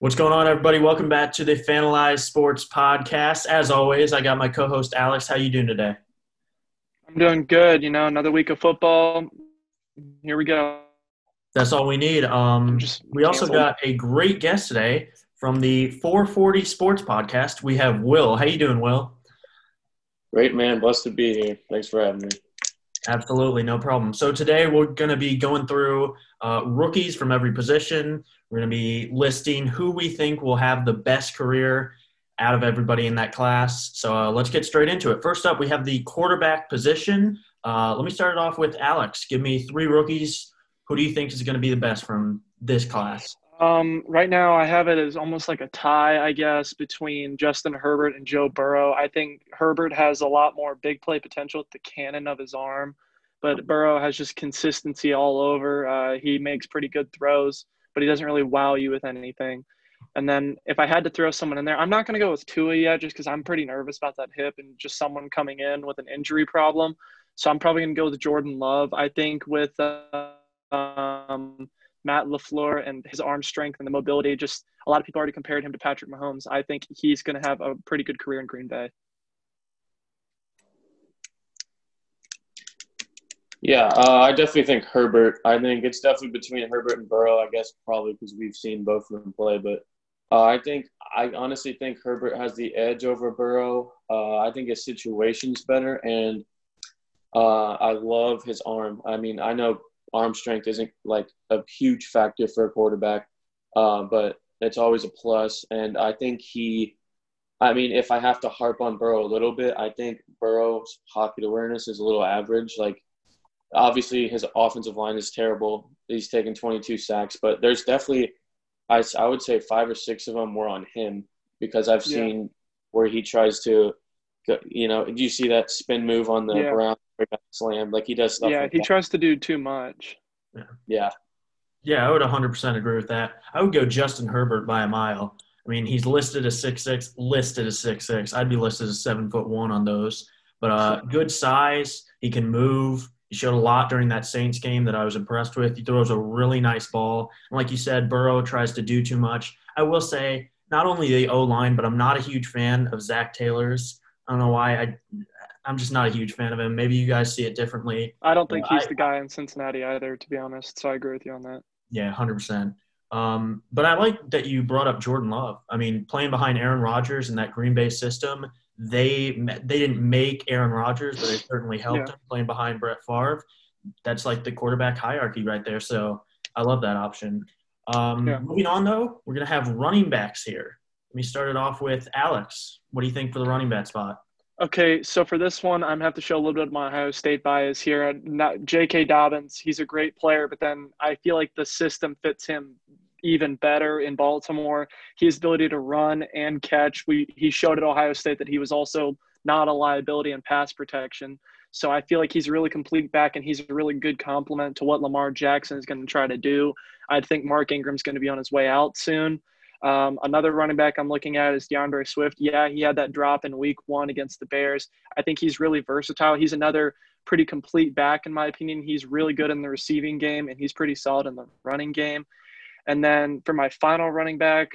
What's going on, everybody? Welcome back to the Fanalize Sports Podcast. As always, I got my co-host Alex. How you doing today? I'm doing good. You know, another week of football. Here we go. That's all we need. Um, Just we also got a great guest today from the 440 Sports Podcast. We have Will. How you doing, Will? Great, man. Blessed to be here. Thanks for having me. Absolutely, no problem. So today we're going to be going through uh, rookies from every position. We're going to be listing who we think will have the best career out of everybody in that class. So uh, let's get straight into it. First up, we have the quarterback position. Uh, let me start it off with Alex. Give me three rookies. Who do you think is going to be the best from this class? Um, right now, I have it as almost like a tie, I guess, between Justin Herbert and Joe Burrow. I think Herbert has a lot more big play potential the cannon of his arm, but Burrow has just consistency all over. Uh, he makes pretty good throws, but he doesn't really wow you with anything. And then if I had to throw someone in there, I'm not going to go with Tua yet, just because I'm pretty nervous about that hip and just someone coming in with an injury problem. So I'm probably going to go with Jordan Love. I think with uh, um, Matt LaFleur and his arm strength and the mobility, just a lot of people already compared him to Patrick Mahomes. I think he's going to have a pretty good career in Green Bay. Yeah, uh, I definitely think Herbert. I think it's definitely between Herbert and Burrow. I guess probably because we've seen both of them play. But uh, I think I honestly think Herbert has the edge over Burrow. Uh, I think his situation's better, and uh, I love his arm. I mean, I know arm strength isn't like a huge factor for a quarterback, uh, but it's always a plus. And I think he. I mean, if I have to harp on Burrow a little bit, I think Burrow's pocket awareness is a little average. Like obviously his offensive line is terrible. He's taken 22 sacks, but there's definitely, I, I would say five or six of them were on him because I've Yeah. seen where he tries to, you know, do you see that spin move on the Yeah. Brown slam? Like he does stuff yeah, like he that. tries to do too much. yeah, Yeah, I would 100% agree with that. I would go Justin Herbert by a mile. I mean, he's listed as six six, listed as six six. I'd be listed as seven foot one on those. But uh, good size. He can move. He showed a lot during that Saints game that I was impressed with. He throws a really nice ball. And like you said, Burrow tries to do too much. I will say, not only the O line, but I'm not a huge fan of Zac Taylor's. I don't know why. I, I'm just not a huge fan of him. Maybe you guys see it differently. I don't think he's I- the guy in Cincinnati either, to be honest. So I agree with you on that. Yeah, hundred percent. Um, but I like that you brought up Jordan Love. I mean, playing behind Aaron Rodgers in that Green Bay system, they they didn't make Aaron Rodgers, but they certainly helped Yeah. him playing behind Brett Favre. That's like the quarterback hierarchy right there. So I love that option. Um, Yeah. Moving on, though, we're gonna have running backs here. Let me start it off with Alex. What do you think for the running back spot? Okay, so for this one, I'm gonna have to show a little bit of my Ohio State bias here. Uh, not J.K. Dobbins, he's a great player, but then I feel like the system fits him even better in Baltimore. His ability to run and catch, we he showed at Ohio State that he was also not a liability in pass protection. So I feel like he's a really complete back, and he's a really good complement to what Lamar Jackson is going to try to do. I think Mark Ingram's going to be on his way out soon. Um, another running back I'm looking at is D'Andre Swift. Yeah, he had that drop in week one against the Bears. I think he's really versatile. He's another pretty complete back, in my opinion. He's really good in the receiving game, and he's pretty solid in the running game. And then for my final running back,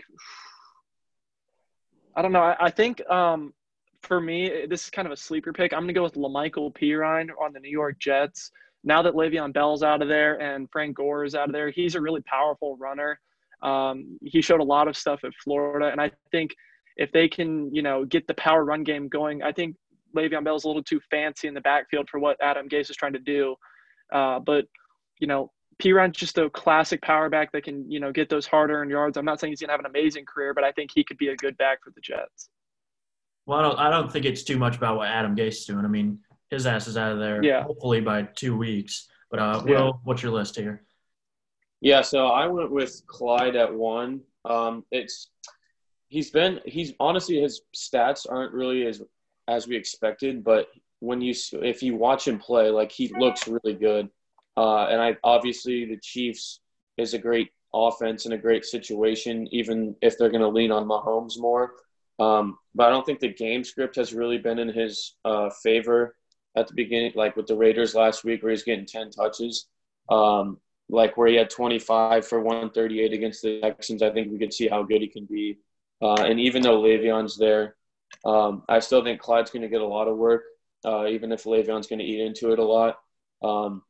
I don't know. I, I think um, for me, this is kind of a sleeper pick. I'm going to go with La'Mical Perine on the New York Jets. Now that Le'Veon Bell's out of there and Frank Gore is out of there, he's a really powerful runner. Um, he showed a lot of stuff at Florida, and I think if they can, you know, get the power run game going, I think Le'Veon Bell's a little too fancy in the backfield for what Adam Gase is trying to do. Uh, but you know, Perine's just a classic power back that can, you know, get those hard earned yards. I'm not saying he's gonna have an amazing career, but I think he could be a good back for the Jets. Well, I don't, I don't think it's too much about what Adam Gase is doing. I mean, his ass is out of there Yeah. hopefully by two weeks. But uh, Yeah. What's your list here? Yeah. So I went with Clyde at one. Um, it's he's been he's honestly his stats aren't really as as we expected, but when you if you watch him play, like he looks really good. Uh, and I obviously the Chiefs is a great offense and a great situation, even if they're going to lean on Mahomes more. Um, but I don't think the game script has really been in his uh, favor at the beginning, like with the Raiders last week, where he's getting ten touches. Um, like where he had 25 for 138 against the Texans. I think we could see how good he can be. Uh, and even though Le'Veon's there, um, I still think Clyde's going to get a lot of work, uh, even if Le'Veon's going to eat into it a lot. Um,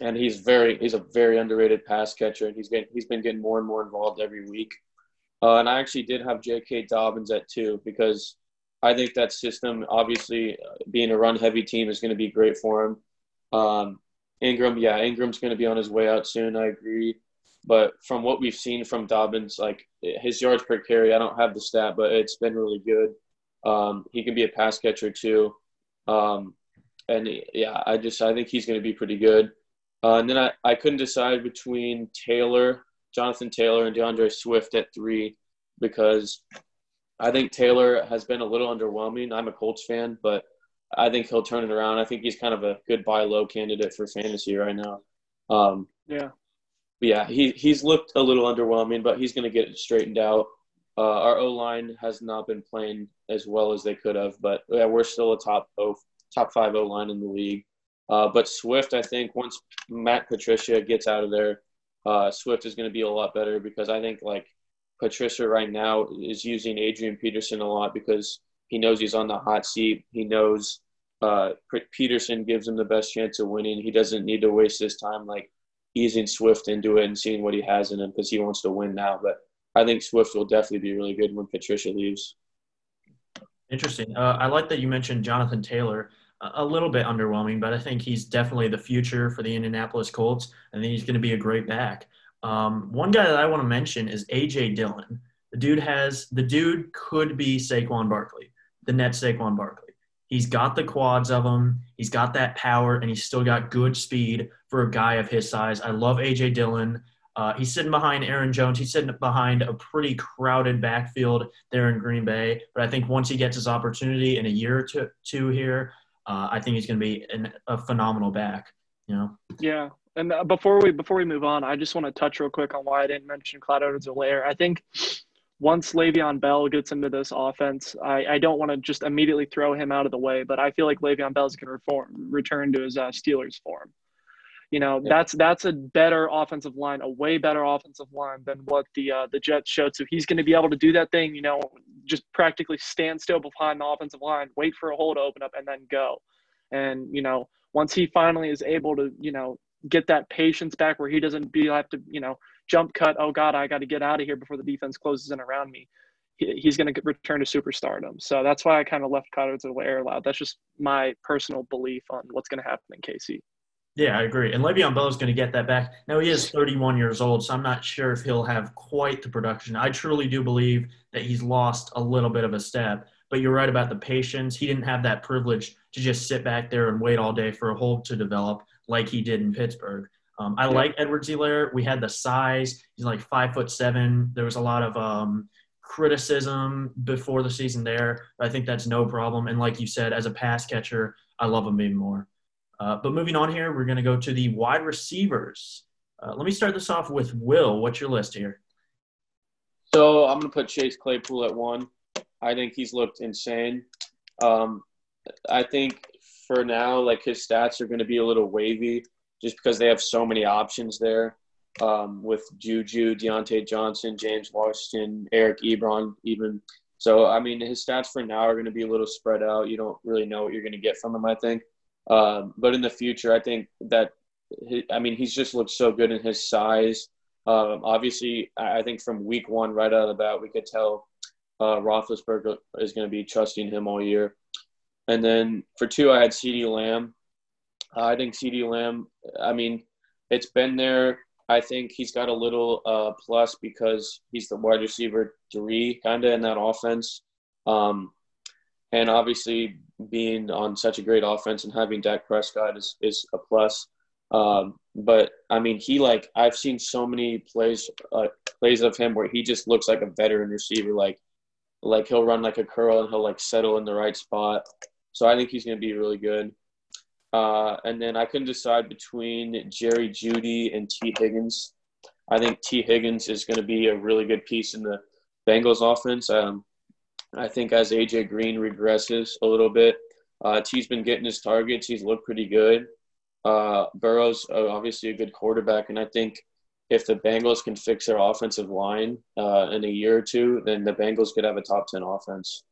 and he's very he's a very underrated pass catcher, and he's been he's been getting more and more involved every week. Uh, and I actually did have J.K. Dobbins at two because I think that system, obviously, uh, being a run heavy team, is going to be great for him. Um, Ingram, yeah, Ingram's going to be on his way out soon. I agree. But from what we've seen from Dobbins, like his yards per carry, I don't have the stat, but it's been really good. Um, he can be a pass catcher too. Um, and yeah, I just I think he's going to be pretty good. Uh, and then I, I couldn't decide between Taylor, Jonathan Taylor, and D'Andre Swift at three because I think Taylor has been a little underwhelming. I'm a Colts fan, but I think he'll turn it around. I think he's kind of a good buy low candidate for fantasy right now. Um, yeah. Yeah, he, he's looked a little underwhelming, but he's going to get it straightened out. Uh, our O line has not been playing as well as they could have, but yeah, we're still a top o, top five O line in the league. Uh, but Swift, I think once Matt Patricia gets out of there, uh, Swift is going to be a lot better because I think like Patricia right now is using Adrian Peterson a lot because he knows he's on the hot seat. He knows uh, Peterson gives him the best chance of winning. He doesn't need to waste his time like easing Swift into it and seeing what he has in him because he wants to win now. But I think Swift will definitely be really good when Patricia leaves. Interesting. Uh, I like that you mentioned Jonathan Taylor. A little bit underwhelming, but I think he's definitely the future for the Indianapolis Colts. and he's going to be a great back. Um, one guy that I want to mention is AJ Dillon. The dude has the dude could be Saquon Barkley, the net Saquon Barkley. He's got the quads of him. He's got that power, and he's still got good speed for a guy of his size. I love AJ Dillon. Uh, he's sitting behind Aaron Jones. He's sitting behind a pretty crowded backfield there in Green Bay. But I think once he gets his opportunity in a year or two, two here, uh, I think he's going to be an, a phenomenal back. You know. Yeah, and uh, before we before we move on, I just want to touch real quick on why I didn't mention Clyde Edwards-Helaire. I think once Le'Veon Bell gets into this offense, I, I don't want to just immediately throw him out of the way, but I feel like Le'Veon Bell's going to reform, return to his uh, Steelers form. You know, yeah. that's that's a better offensive line, a way better offensive line than what the uh, the Jets showed. So he's going to be able to do that thing, you know, just practically stand still behind the offensive line, wait for a hole to open up, and then go. And you know, once he finally is able to, you know, get that patience back where he doesn't be have to, you know, jump cut. Oh God, I got to get out of here before the defense closes in around me. He, he's going to return to superstardom. So that's why I kind of left Connor to the air loud. That's just my personal belief on what's going to happen in KC. Yeah, I agree. And Le'Veon Bell is going to get that back. Now he is 31 years old, so I'm not sure if he'll have quite the production. I truly do believe that he's lost a little bit of a step. But you're right about the patience. He didn't have that privilege to just sit back there and wait all day for a hold to develop like he did in Pittsburgh. Um, I yeah. like Edwards-Helaire. We had the size. He's like five foot seven. There was a lot of um, criticism before the season there. I think that's no problem. And like you said, as a pass catcher, I love him even more. Uh, but moving on here, we're going to go to the wide receivers. Uh, let me start this off with Will. What's your list here? So I'm going to put Chase Claypool at one. I think he's looked insane. Um, I think for now, like his stats are going to be a little wavy just because they have so many options there um, with Juju, Diontae Johnson, James Washington, Eric Ebron, even. So, I mean, his stats for now are going to be a little spread out. You don't really know what you're going to get from him, I think. Um, but in the future, I think that, I mean, he's just looked so good in his size. Um, obviously, I think from week one, right out of the bat, we could tell uh, Roethlisberger is going to be trusting him all year. And then for two, I had CeeDee Lamb. Uh, I think CeeDee Lamb, I mean, it's been there. I think he's got a little uh, plus because he's the wide receiver three kind of in that offense. Um, and obviously, being on such a great offense and having Dak Prescott is, is a plus. Um, but I mean, he like I've seen so many plays uh, plays of him where he just looks like a veteran receiver. Like like he'll run like a curl and he'll like settle in the right spot. So I think he's going to be really good. Uh, and then I couldn't decide between Jerry Jeudy and Tee Higgins. I think Tee Higgins is going to be a really good piece in the Bengals offense. Um, I think as AJ Green regresses a little bit, uh, T's been getting his targets. He's looked pretty good. Uh, Burrow's obviously a good quarterback, and I think if the Bengals can fix their offensive line uh, in a year or two, then the Bengals could have a top ten offense.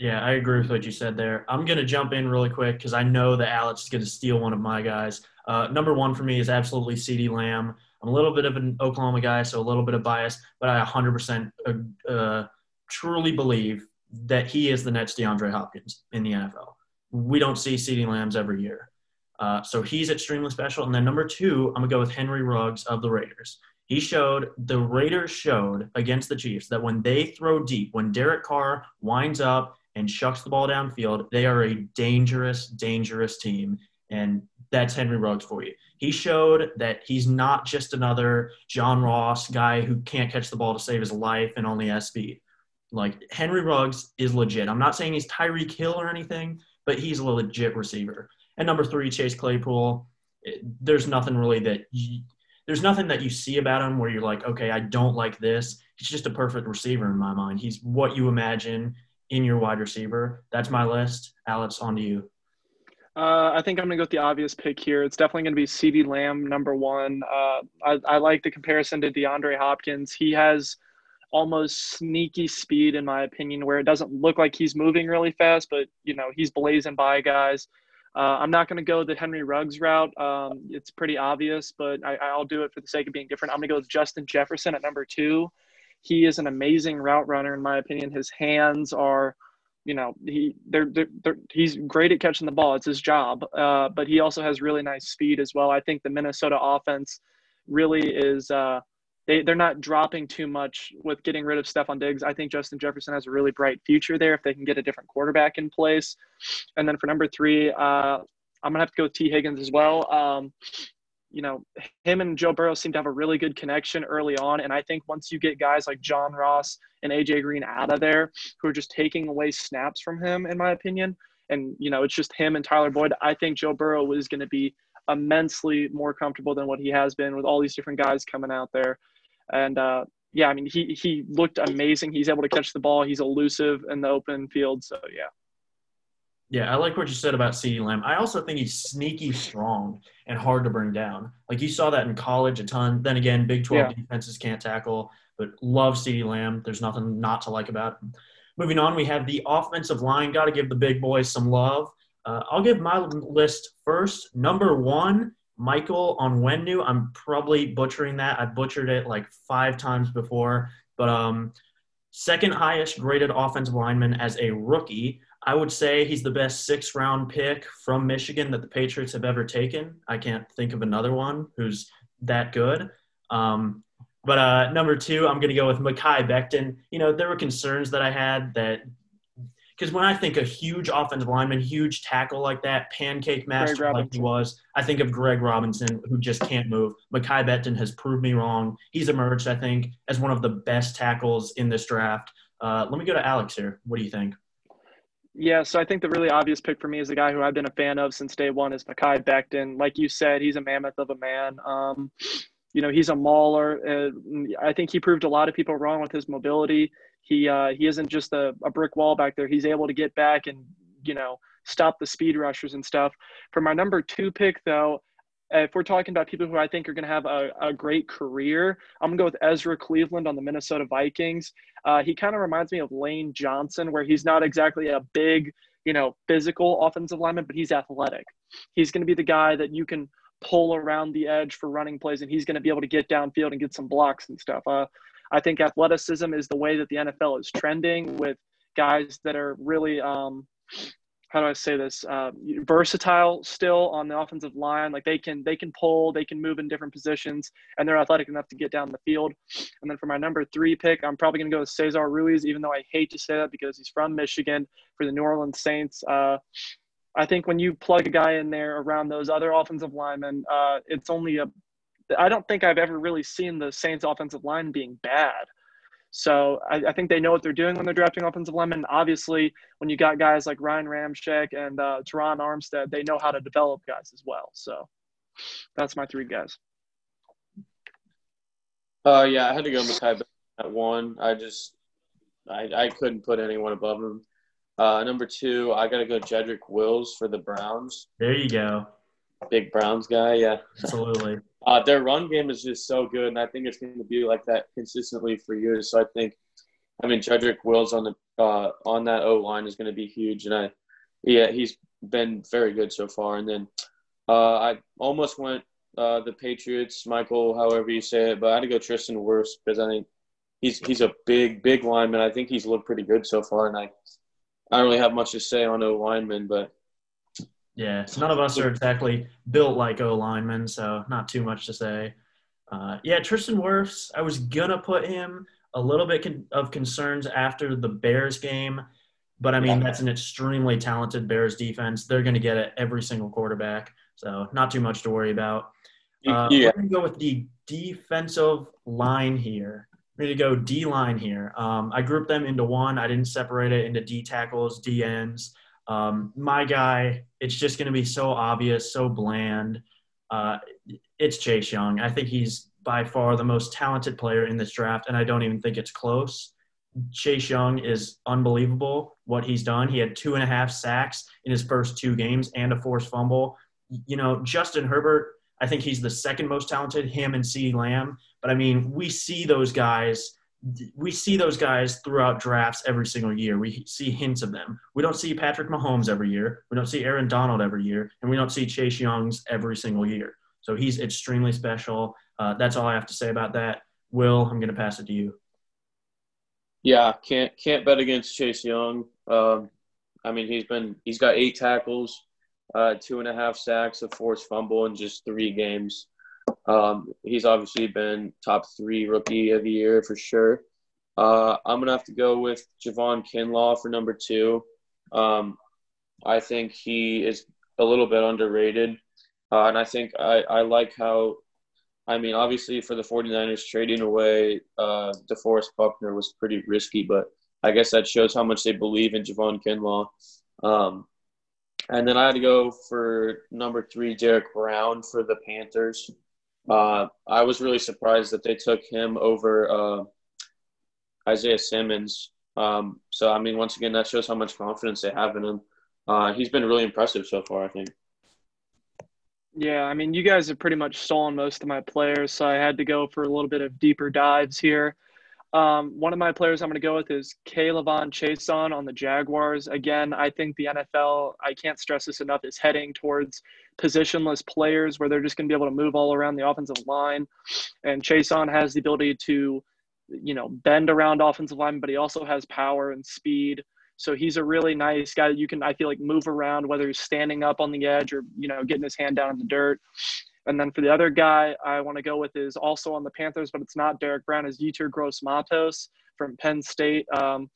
Yeah, I agree with what you said there. I'm going to jump in really quick because I know that Alex is going to steal one of my guys. Uh, number one for me is absolutely CeeDee Lamb. I'm a little bit of an Oklahoma guy, so a little bit of bias, but I 100% uh, uh, truly believe that he is the next DeAndre Hopkins in the NFL. We don't see CeeDee Lambs every year. Uh, so he's extremely special. And then number two, I'm going to go with Henry Ruggs of the Raiders. He showed, the Raiders showed against the Chiefs that when they throw deep, when Derek Carr winds up and shucks the ball downfield, they are a dangerous, dangerous team. And that's Henry Ruggs for you. He showed that he's not just another John Ross guy who can't catch the ball to save his life and only has speed. Like Henry Ruggs is legit. I'm not saying he's Tyreek Hill or anything, but he's a legit receiver. And number three, Chase Claypool. Eh, there's nothing really that you, there's nothing that you see about him where you're like, okay, I don't like this. He's just a perfect receiver in my mind. He's what you imagine in your wide receiver. That's my list. Alex, on to you. Uh, I think I'm going to go with the obvious pick here. It's definitely going to be CeeDee Lamb, number one. Uh, I, I, like the comparison to DeAndre Hopkins. He has almost sneaky speed, in my opinion, where it doesn't look like he's moving really fast, but, you know, he's blazing by guys. Uh, I'm not going to go the Henry Ruggs route. Um, it's pretty obvious, but I, will do it for the sake of being different. I'm going to go with Justin Jefferson at number two. He is an amazing route runner, in my opinion. His hands are, you know, he they're, they're, they're he's great at catching the ball. It's his job, uh, but he also has really nice speed as well. I think the Minnesota offense really is. Uh, they, they're not dropping too much with getting rid of Stefon Diggs. I think Justin Jefferson has a really bright future there if they can get a different quarterback in place. And then for number three, uh, I'm to have to go with Tee Higgins as well. Um, you know, him and Joe Burrow seem to have a really good connection early on. And I think once you get guys like John Ross and AJ Green out of there who are just taking away snaps from him, in my opinion, and, you know, it's just him and Tyler Boyd, I think Joe Burrow is going to be immensely more comfortable than what he has been with all these different guys coming out there. And, uh, yeah, I mean, he, he looked amazing. He's able to catch the ball. He's elusive in the open field. So, yeah. Yeah, I like what you said about CeeDee Lamb. I also think he's sneaky strong and hard to bring down. Like you saw that in college a ton. Then again, Big 12 yeah. defenses can't tackle, but love CeeDee Lamb. There's nothing not to like about him. Moving on, we have the offensive line. Got to give the big boys some love. Uh, I'll give my list first. Number one, Michael on Onwenu. I'm probably butchering that. I butchered it like five times before. But um, second highest graded offensive lineman as a rookie. I would say he's the best six round pick from Michigan that the Patriots have ever taken. I can't think of another one who's that good. Um, but uh, number two, I'm going to go with Mekhi Becton. You know, there were concerns that I had that because when I think a huge offensive lineman, huge tackle like that, pancake master like he was, I think of Greg Robinson, who just can't move. Mekhi Becton has proved me wrong. He's emerged, I think, as one of the best tackles in this draft. Uh, let me go to Alex here. What do you think? Yeah, so I think the really obvious pick for me is the guy who I've been a fan of since day one is Mekhi Becton. Like you said, he's a mammoth of a man. Um, you know, he's a mauler. Uh, I think he proved a lot of people wrong with his mobility. He uh, he isn't just a, a brick wall back there. He's able to get back and you know stop the speed rushers and stuff. For my number two pick, though, if we're talking about people who I think are going to have a, a great career, I'm going to go with Ezra Cleveland on the Minnesota Vikings. Uh, he kind of reminds me of Lane Johnson, where he's not exactly a big, you know, physical offensive lineman, but he's athletic. He's going to be the guy that you can pull around the edge for running plays, and he's going to be able to get downfield and get some blocks and stuff. Uh, I think athleticism is the way that the NFL is trending with guys that are really um, how do I say this? Uh, versatile still on the offensive line. Like they can they can pull, they can move in different positions, and they're athletic enough to get down the field. And then for my number three pick, I'm probably going to go with Cesar Ruiz, even though I hate to say that because he's from Michigan for the New Orleans Saints. Uh, I think when you plug a guy in there around those other offensive linemen, uh, it's only a. I don't think I've ever really seen the Saints offensive line being bad. So I, I, think they know what they're doing when they're drafting offensive linemen. Obviously, when you got guys like Ryan Ramczyk and uh, Terron Armstead, they know how to develop guys as well. So that's my three guys. Uh, yeah, I had to go Mekhi at one. I just I, I couldn't put anyone above him. Uh, number two, I got to go Jedrick Wills for the Browns. There you go. big Browns guy. Yeah, absolutely. Uh, their run game is just so good, and I think it's going to be like that consistently for years. So I think, I mean, Jedrick Wills on the uh, on that O line is going to be huge, and I, yeah, he's been very good so far. And then uh, I almost went uh, the Patriots, Michael, however you say it, but I had to go Tristan Wirfs because I think he's he's a big big lineman. I think he's looked pretty good so far, and I I don't really have much to say on O lineman, but yeah, so none of us are exactly built like O linemen, so not too much to say. Uh, yeah, Tristan Wirfs, I was gonna put him a little bit con- of concerns after the Bears game, but I mean that's an extremely talented Bears defense. They're gonna get it every single quarterback, so not too much to worry about. Uh, yeah. We're gonna go with the defensive line here. We're gonna go D line here. Um, I grouped them into one. I didn't separate it into D tackles, D ends. Um, my guy, it's just going to be so obvious, so bland. Uh, it's Chase Young. I think he's by far the most talented player in this draft, and I don't even think it's close. Chase Young is unbelievable what he's done. He had two and a half sacks in his first two games and a forced fumble. You know, Justin Herbert, I think he's the second most talented, him and CeeDee Lamb. But I mean, we see those guys we see those guys throughout drafts every single year. We see hints of them. We don't see Patrick Mahomes every year. We don't see Aaron Donald every year, and we don't see Chase Young's every single year. So he's extremely special. Uh, that's all I have to say about that. Will, I'm going to pass it to you. Yeah, can't can't bet against Chase Young. Um, I mean, he's been he's got eight tackles, uh, two and a half sacks, a forced fumble in just three games. Um, he's obviously been top three rookie of the year for sure. Uh, I'm gonna have to go with Javon Kinlaw for number two. Um, I think he is a little bit underrated, uh, and I think I, I like how. I mean, obviously, for the 49ers, trading away uh, DeForest Buckner was pretty risky, but I guess that shows how much they believe in Javon Kinlaw. Um, and then I had to go for number three, Derrick Brown for the Panthers. Uh, I was really surprised that they took him over uh, Isaiah Simmons. Um, so, I mean, once again, that shows how much confidence they have in him. Uh, he's been really impressive so far, I think. Yeah, I mean, you guys have pretty much stolen most of my players, so I had to go for a little bit of deeper dives here. Um, one of my players I'm going to go with is K'Lavon Chaisson on the Jaguars. Again, I think the NFL, I can't stress this enough, is heading towards positionless players where they're just going to be able to move all around the offensive line. And Chaisson has the ability to, you know, bend around offensive line, but he also has power and speed. So he's a really nice guy that you can, I feel like, move around, whether he's standing up on the edge or, you know, getting his hand down in the dirt. And then for the other guy I want to go with is also on the Panthers, but it's not Derrick Brown, is Yetur Gross Matos from Penn State. Um,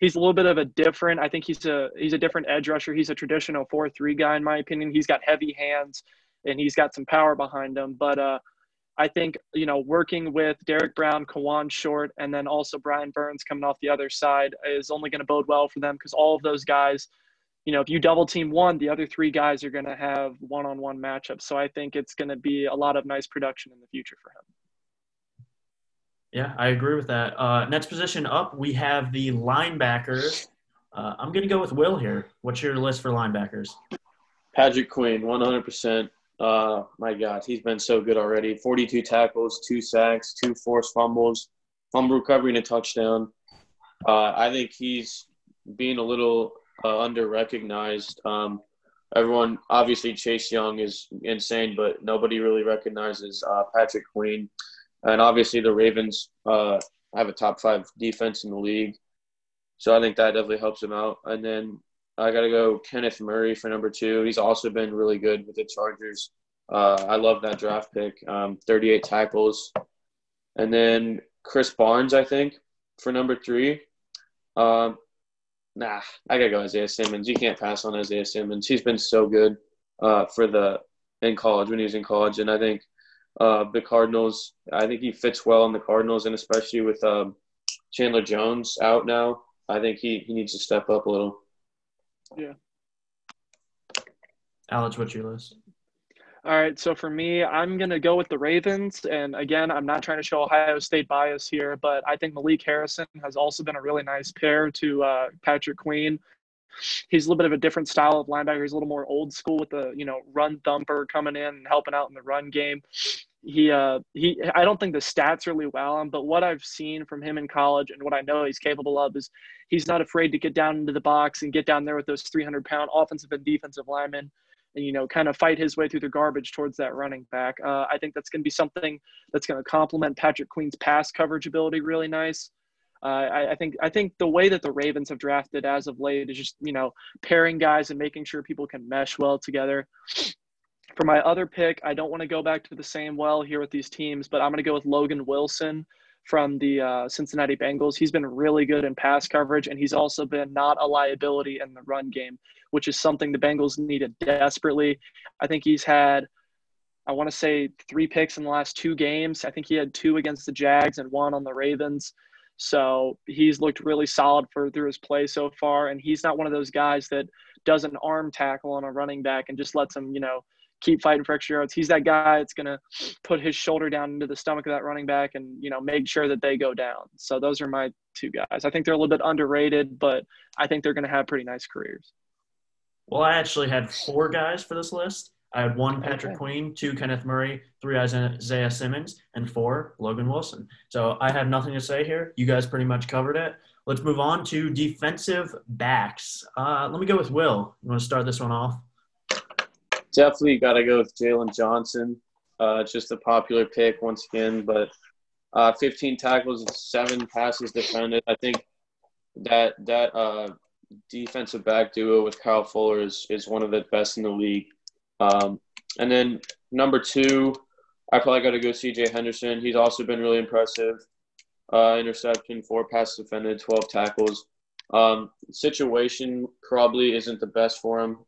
he's a little bit of a different. I think he's a he's a different edge rusher. He's a traditional four three guy in my opinion. He's got heavy hands and he's got some power behind him. But uh, I think you know working with Derrick Brown, Kawann Short, and then also Brian Burns coming off the other side is only going to bode well for them because all of those guys you know, if you double team one, the other three guys are going to have one on one matchups. So I think it's going to be a lot of nice production in the future for him. Yeah, I agree with that. Uh, next position up, we have the linebackers. Uh, I'm going to go with Will here. What's your list for linebackers? Patrick Queen, 100%. Uh, my God, he's been so good already. 42 tackles, two sacks, two forced fumbles, fumble recovery, and a touchdown. Uh, I think he's being a little uh, under recognized. Um, everyone obviously Chase Young is insane, but nobody really recognizes uh, Patrick Queen, and obviously the Ravens uh, have a top five defense in the league, so I think that definitely helps him out. And then I got to go Kenneth Murray for number two. He's also been really good with the Chargers. Uh, I love that draft pick. Um, 38 tackles, and then Krys Barnes, I think, for number three. Um, nah, I gotta go Isaiah Simmons. You can't pass on Isaiah Simmons. He's been so good uh, for the in college when he was in college, and I think uh, the Cardinals. I think he fits well in the Cardinals, and especially with um, Chandler Jones out now, I think he he needs to step up a little. Yeah. Alex, what's your list? All right, so for me, I'm going to go with the Ravens. And again, I'm not trying to show Ohio State bias here, but I think Malik Harrison has also been a really nice pair to uh, Patrick Queen. he's a little bit of a different style of linebacker. He's a little more old school with the you know run thumper coming in and helping out in the run game. He uh he I don't think the stats really wow him, but what I've seen from him in college and what I know he's capable of is he's not afraid to get down into the box and get down there with those 300 pound offensive and defensive linemen and you know kind of fight his way through the garbage towards that running back. Uh, I think that's going to be something that's going to complement Patrick Queen's pass coverage ability really nice. Uh, I, I, think I think the way that the Ravens have drafted as of late is just you know pairing guys and making sure people can mesh well together. For my other pick, I don't want to go back to the same well here with these teams, but I'm going to go with Logan Wilson from the uh, Cincinnati Bengals. He's been really good in pass coverage, and he's also been not a liability in the run game, which is something the Bengals needed desperately. I think he's had, I want to say, three picks in the last two games. I think he had two against the Jags and one on the Ravens. So he's looked really solid for through his play so far, and he's not one of those guys that does an arm tackle on a running back and just lets him, you know, keep fighting for extra yards. He's that guy that's going to put his shoulder down into the stomach of that running back and, you know, make sure that they go down. So those are my two guys. I think they're a little bit underrated, but I think they're going to have pretty nice careers. Well, I actually had four guys for this list. I had one Patrick okay. Queen, two Kenneth Murray, three Isaiah Simmons, and four Logan Wilson. So I have nothing to say here. You guys pretty much covered it. Let's move on to defensive backs. Uh, let me go with Will. You want to start this one off? Definitely got to go with Jaylon Johnson. Uh, just a popular pick once again, but uh, 15 tackles and seven passes defended. I think that that uh, defensive back duo with Kyle Fuller is is one of the best in the league. Um, and then number two, I probably got to go C.J. Henderson. He's also been really impressive. Uh, interception, four passes defended, 12 tackles. Um, situation probably isn't the best for him.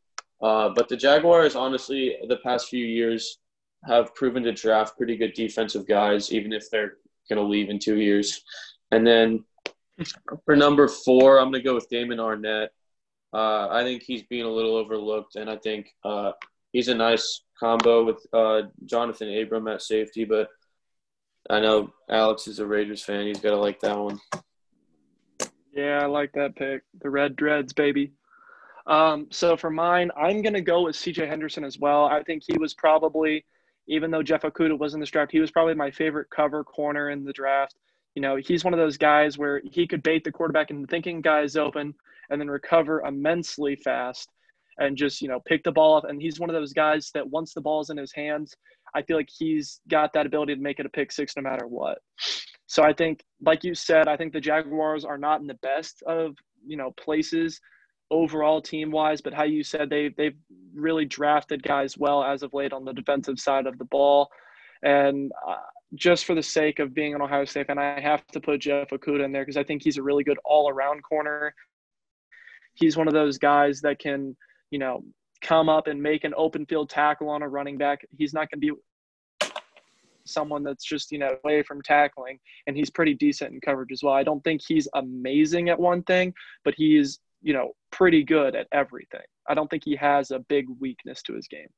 Uh, but the Jaguars, honestly, the past few years have proven to draft pretty good defensive guys, even if they're going to leave in two years. And then for number four, I'm going to go with Damon Arnette. Uh, I think he's being a little overlooked, and I think uh, he's a nice combo with uh, Johnathan Abram at safety. But I know Alex is a Raiders fan; he's got to like that one. Yeah, I like that pick. The Red Dreads, baby. Um, so for mine, I'm going to go with CJ Henderson as well. I think he was probably, even though Jeff Okudah was in this draft, he was probably my favorite cover corner in the draft. You know, he's one of those guys where he could bait the quarterback into thinking guys open and then recover immensely fast and just, you know, pick the ball up. And he's one of those guys that once the ball's in his hands, I feel like he's got that ability to make it a pick six no matter what. So I think, like you said, I think the Jaguars are not in the best of, you know, places overall team wise, but how you said they they've really drafted guys well as of late on the defensive side of the ball, and uh, just for the sake of being an Ohio State fan, I have to put Jeff Okudah in there because I think he's a really good all around corner. He's one of those guys that can you know come up and make an open field tackle on a running back. He's not going to be someone that's just you know away from tackling and he's pretty decent in coverage as well i don't think he's amazing at one thing but he's you know, pretty good at everything. I don't think he has a big weakness to his game.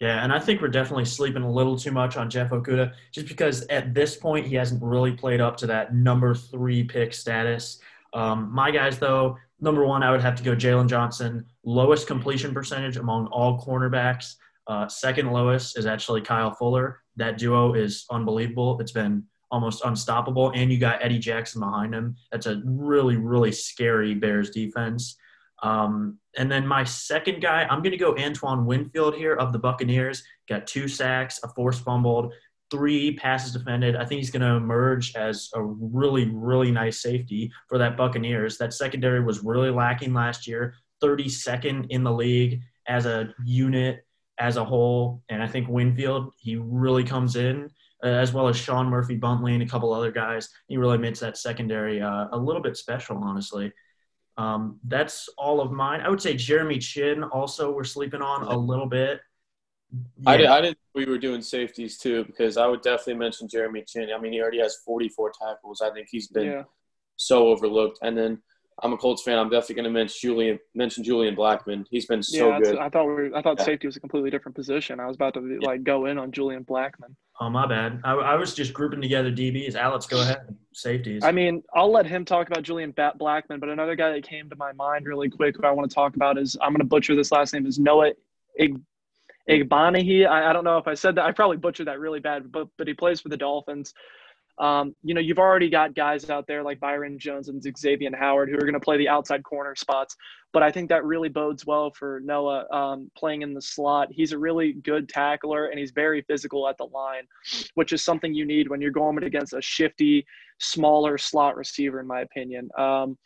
Yeah, and I think we're definitely sleeping a little too much on Jeff Okudah just because at this point he hasn't really played up to that number three pick status. Um, my guys, though, number one, I would have to go Jaylon Johnson, lowest completion percentage among all cornerbacks. Uh, second lowest is actually Kyle Fuller. That duo is unbelievable. It's been almost unstoppable. And you got Eddie Jackson behind him. That's a really, really scary Bears defense. Um, and then my second guy, I'm going to go Antoine Winfield here of the Buccaneers. Got two sacks, a forced fumbled, three passes defended. I think he's going to emerge as a really, really nice safety for that Buccaneers. That secondary was really lacking last year, 32nd in the league as a unit, as a whole. And I think Winfield, he really comes in uh, as well as Sean Murphy Bunting and a couple other guys. He really makes that secondary uh, a little bit special, honestly. Um, that's all of mine. I would say Jeremy Chinn also we're sleeping on a little bit. Yeah. I, did, I did. We were doing safeties too because I would definitely mention Jeremy Chinn. I mean, he already has 44 tackles. I think he's been yeah. so overlooked. And then I'm a Colts fan. I'm definitely going to mention Julian mention Julian Blackmon. He's been so yeah, good. I thought we were, I thought yeah. safety was a completely different position. I was about to like go in on Julian Blackmon. Oh, my bad. I, I was just grouping together DBs. Alex, go ahead. Safeties. I mean, I'll let him talk about Julian Blackmon, but another guy that came to my mind really quick who I want to talk about is I'm going to butcher this last name is Noah Ig- Igbinoghene. I, I don't know if I said that. I probably butchered that really bad, but but he plays for the Dolphins. Um, you know, you've already got guys out there like Byron Jones and Xavier Howard who are going to play the outside corner spots. But I think that really bodes well for Noah um, playing in the slot. He's a really good tackler and he's very physical at the line, which is something you need when you're going against a shifty, smaller slot receiver, in my opinion. Um,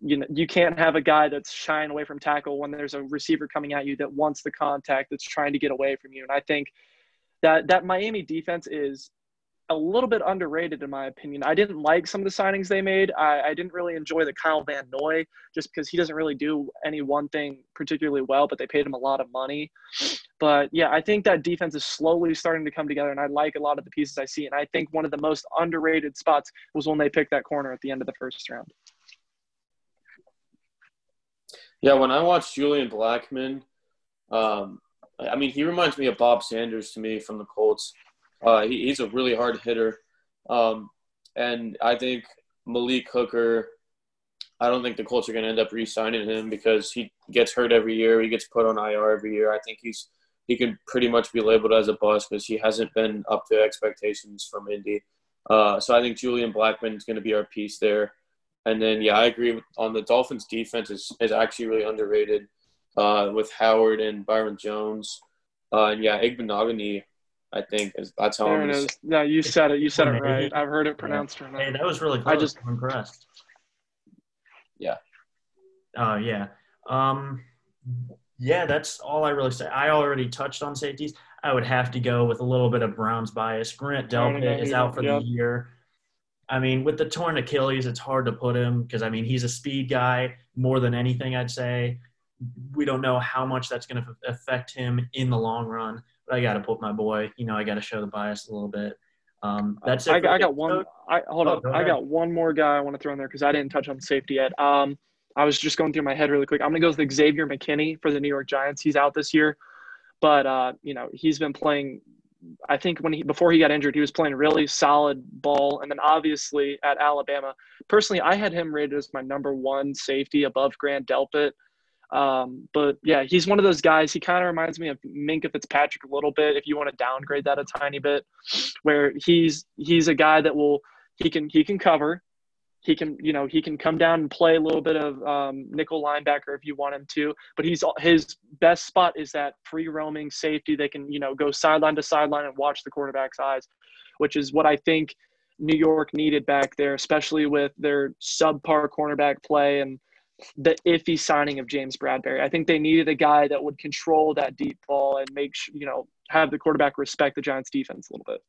you know, you can't have a guy that's shying away from tackle when there's a receiver coming at you that wants the contact, that's trying to get away from you. And I think that that Miami defense is a little bit underrated in my opinion. I didn't like some of the signings they made. I, I, didn't really enjoy the Kyle Van Noy just because he doesn't really do any one thing particularly well, but they paid him a lot of money. But yeah, I think that defense is slowly starting to come together, and I like a lot of the pieces I see. And I think one of the most underrated spots was when they picked that corner at the end of the first round. Yeah, when I watched Julian Blackmon, um, I mean, he reminds me of Bob Sanders to me from the Colts. Uh, he, he's a really hard hitter. Um, and I think Malik Hooker, I don't think the Colts are going to end up re-signing him because he gets hurt every year. He gets put on IR every year. I think he's he could pretty much be labeled as a bust because he hasn't been up to expectations from Indy. Uh, so I think Julian Blackmon is going to be our piece there. And then yeah, I agree with, on the Dolphins' defense is is actually really underrated uh, with Howard and Byron Jones. Uh, and yeah, Igbinoghene I think is that's how there I'm it is. Yeah, you said it. You said it right. I've heard it pronounced right. Hey, that was really close. I just I'm impressed. Yeah. Oh uh, yeah. Um yeah, that's all I really say. I already touched on safeties. I would have to go with a little bit of Browns bias. Grant Delpit is out for yep. the year. I mean, with the torn Achilles, it's hard to put him because I mean he's a speed guy more than anything. I'd say we don't know how much that's going to affect him in the long run. I got to put my boy. You know, I got to show the bias a little bit. Um, that's it. I, I got one. I hold oh, on. I got one more guy I want to throw in there because I didn't touch on safety yet. Um, I was just going through my head really quick. I'm gonna go with Xavier McKinney for the New York Giants. He's out this year, but uh, you know he's been playing. I think when he before he got injured, he was playing really solid ball, and then obviously at Alabama. Personally, I had him rated as my number one safety above Grant Delpit. Um, but yeah, he's one of those guys. He kind of reminds me of Minkah Fitzpatrick a little bit. If you want to downgrade that a tiny bit, where he's he's a guy that will he can he can cover, he can you know he can come down and play a little bit of um, nickel linebacker if you want him to. But he's his best spot is that free roaming safety. They can you know go sideline to sideline and watch the quarterback's eyes, which is what I think New York needed back there, especially with their subpar cornerback play and the iffy signing of James Bradberry. I think they needed a guy that would control that deep ball and make sure, you know, have the quarterback respect the Giants defense a little bit.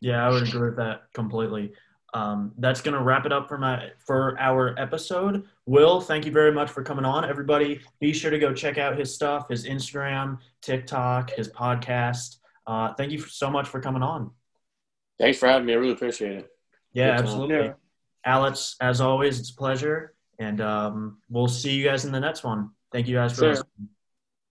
Yeah, I would agree with that completely. Um, that's going to wrap it up for my for our episode. Will, thank you very much for coming on. Everybody, be sure to go check out his stuff, his Instagram, TikTok, his podcast. Uh, thank you so much for coming on. Thanks for having me. I really appreciate it. Yeah, absolutely. Alex, as always, it's a pleasure. And um, we'll see you guys in the next one. Thank you guys for listening.